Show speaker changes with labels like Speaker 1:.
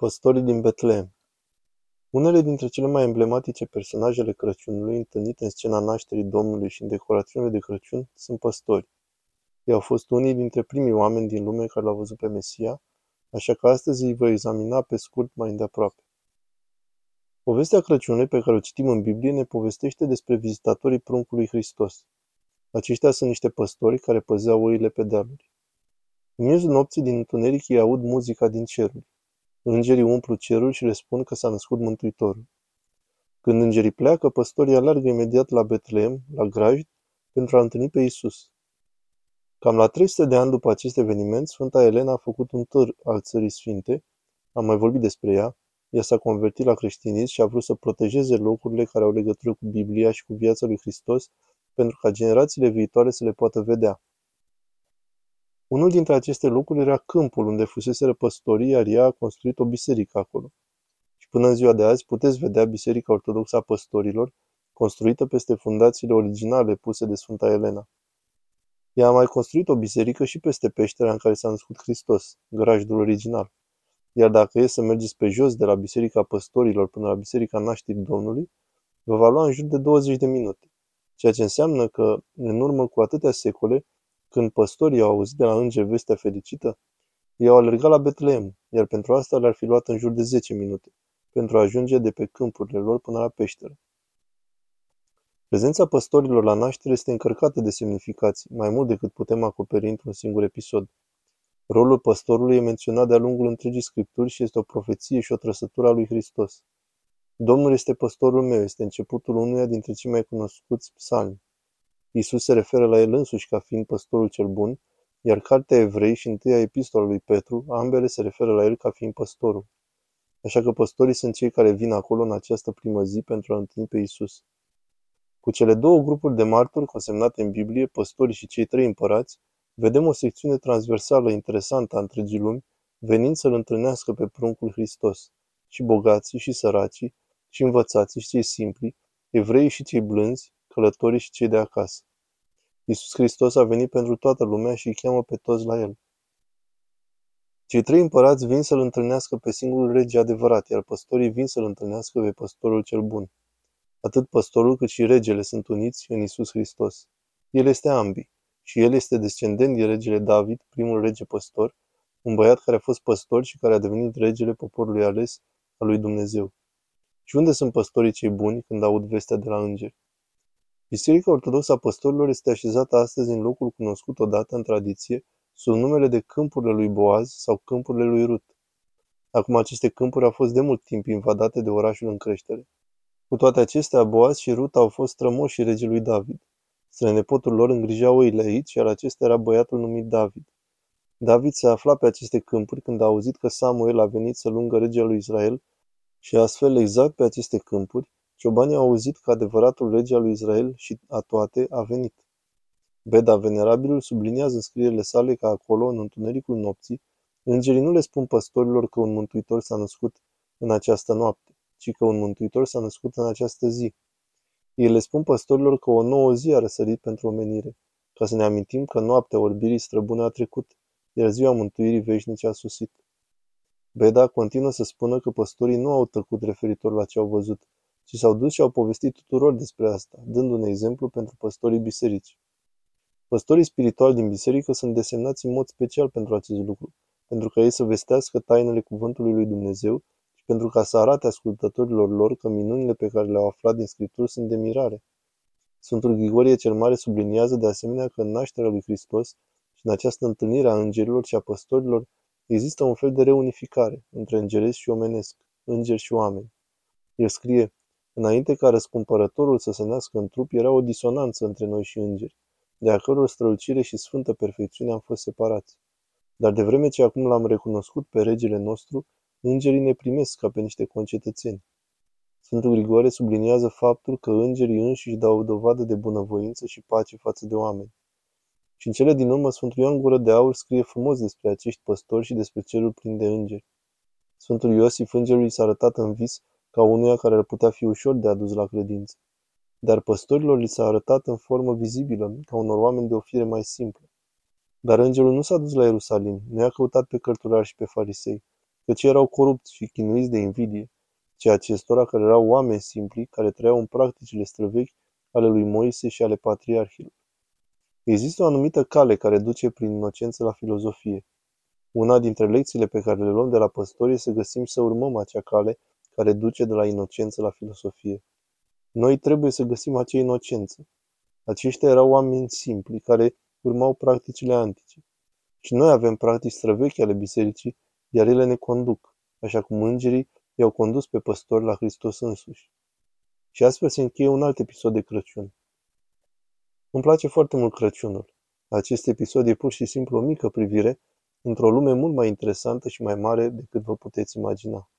Speaker 1: Păstorii din Betleem Unele dintre cele mai emblematice personaje ale Crăciunului întâlnite în scena nașterii Domnului și în decorațiunile de Crăciun sunt păstori. Ei au fost unii dintre primii oameni din lume care l-au văzut pe Mesia, așa că astăzi îi voi examina pe scurt mai îndeaproape. Povestea Crăciunului pe care o citim în Biblie ne povestește despre vizitatorii pruncului Hristos. Aceștia sunt niște păstori care păzeau oile pe dealuri. În miezul nopții din întuneric ei aud muzica din ceruri. Îngerii umplu cerul și le spun că s-a născut Mântuitorul. Când îngerii pleacă, păstorii alergă imediat la Betleem, la grajd, pentru a întâlni pe Isus. Cam la 300 de ani după acest eveniment, Sfânta Elena a făcut un târ al țării sfinte, am mai vorbit despre ea, ea s-a convertit la creștinism și a vrut să protejeze locurile care au legătură cu Biblia și cu viața lui Hristos, pentru ca generațiile viitoare să le poată vedea. Unul dintre aceste locuri era câmpul unde fuseseră păstorii, iar ea a construit o biserică acolo. Și până în ziua de azi puteți vedea Biserica Ortodoxă a Păstorilor, construită peste fundațiile originale puse de Sfânta Elena. Ea a mai construit o biserică și peste peștera în care s-a născut Hristos, grajdul original. Iar dacă e să mergeți pe jos de la Biserica Păstorilor până la Biserica Nașterii Domnului, vă va lua în jur de 20 de minute, ceea ce înseamnă că, în urmă cu atâtea secole, când păstorii au auzit de la înger vestea fericită, ei au alergat la Betleem, iar pentru asta le-ar fi luat în jur de 10 minute, pentru a ajunge de pe câmpurile lor până la peșteră. Prezența păstorilor la naștere este încărcată de semnificații, mai mult decât putem acoperi într-un singur episod. Rolul păstorului e menționat de-a lungul întregii scripturi și este o profeție și o trăsătură a lui Hristos. Domnul este păstorul meu, este începutul unuia dintre cei mai cunoscuți psalmi. Isus se referă la el însuși ca fiind păstorul cel bun, iar cartea Evrei și întâia epistolă lui Petru, ambele se referă la el ca fiind păstorul. Așa că păstorii sunt cei care vin acolo în această primă zi pentru a întâlni pe Isus. Cu cele două grupuri de martori consemnate în Biblie, păstorii și cei trei împărați, vedem o secțiune transversală interesantă a întregii lumi, venind să-L întâlnească pe pruncul Hristos, și bogații și săracii, și învățații și cei simpli, evrei și cei blânzi, călătorii și cei de acasă. Iisus Hristos a venit pentru toată lumea și îi cheamă pe toți la El. Cei trei împărați vin să-L întâlnească pe singurul rege adevărat, iar păstorii vin să-L întâlnească pe păstorul cel bun. Atât păstorul cât și regele sunt uniți în Iisus Hristos. El este ambii și el este descendent din regele David, primul rege păstor, un băiat care a fost păstor și care a devenit regele poporului ales al lui Dumnezeu. Și unde sunt păstorii cei buni când aud vestea de la îngeri? Biserica Ortodoxă a Păstorilor este așezată astăzi în locul cunoscut odată în tradiție sub numele de Câmpurile lui Boaz sau Câmpurile lui Rut. Acum aceste câmpuri au fost de mult timp invadate de orașul în creștere. Cu toate acestea, Boaz și Rut au fost strămoșii regelui David. Strănepotul lor îngrijea oile aici, iar acesta era băiatul numit David. David se afla pe aceste câmpuri când a auzit că Samuel a venit să lungă regea lui Israel și astfel exact pe aceste câmpuri, Ciobanii au auzit că adevăratul rege al lui Israel și a toate a venit. Beda Venerabilul subliniază în scrierile sale că acolo, în întunericul nopții, îngerii nu le spun păstorilor că un mântuitor s-a născut în această noapte, ci că un mântuitor s-a născut în această zi. Ei le spun păstorilor că o nouă zi a răsărit pentru omenire, ca să ne amintim că noaptea orbirii străbune a trecut, iar ziua mântuirii veșnice a susit. Beda continuă să spună că păstorii nu au tăcut referitor la ce au văzut, ci s-au dus și au povestit tuturor despre asta, dând un exemplu pentru păstorii bisericii. Păstorii spirituali din biserică sunt desemnați în mod special pentru acest lucru, pentru ca ei să vestească tainele cuvântului lui Dumnezeu și pentru ca să arate ascultătorilor lor că minunile pe care le-au aflat din Scripturi sunt de mirare. Sfântul Grigorie cel Mare subliniază de asemenea că în nașterea lui Hristos și în această întâlnire a îngerilor și a păstorilor există un fel de reunificare între îngeresc și omenesc, îngeri și oameni. El scrie, Înainte ca răscumpărătorul să se nască în trup, era o disonanță între noi și îngeri, de a căror strălucire și sfântă perfecțiune am fost separați. Dar de vreme ce acum l-am recunoscut pe regele nostru, îngerii ne primesc ca pe niște concetățeni. Sfântul Grigore subliniază faptul că îngerii înșiși dau dovadă de bunăvoință și pace față de oameni. Și în cele din urmă, Sfântul Ioan Gură de Aur scrie frumos despre acești păstori și despre cerul plin de îngeri. Sfântul Iosif îngerului s-a arătat în vis ca unuia care ar putea fi ușor de adus la credință. Dar păstorilor li s-a arătat în formă vizibilă, ca unor oameni de o fire mai simplă. Dar îngerul nu s-a dus la Ierusalim, nu i-a căutat pe cărturari și pe farisei, căci erau corupți și chinuiți de invidie, ci acestora care erau oameni simpli, care trăiau în practicile străvechi ale lui Moise și ale patriarhilor. Există o anumită cale care duce prin inocență la filozofie. Una dintre lecțiile pe care le luăm de la păstori este să găsim să urmăm acea cale care duce de la inocență la filosofie. Noi trebuie să găsim acea inocență. Aceștia erau oameni simpli care urmau practicile antice. Și noi avem practici străvechi ale bisericii, iar ele ne conduc, așa cum îngerii i-au condus pe păstori la Hristos însuși. Și astfel se încheie un alt episod de Crăciun. Îmi place foarte mult Crăciunul. Acest episod e pur și simplu o mică privire într-o lume mult mai interesantă și mai mare decât vă puteți imagina.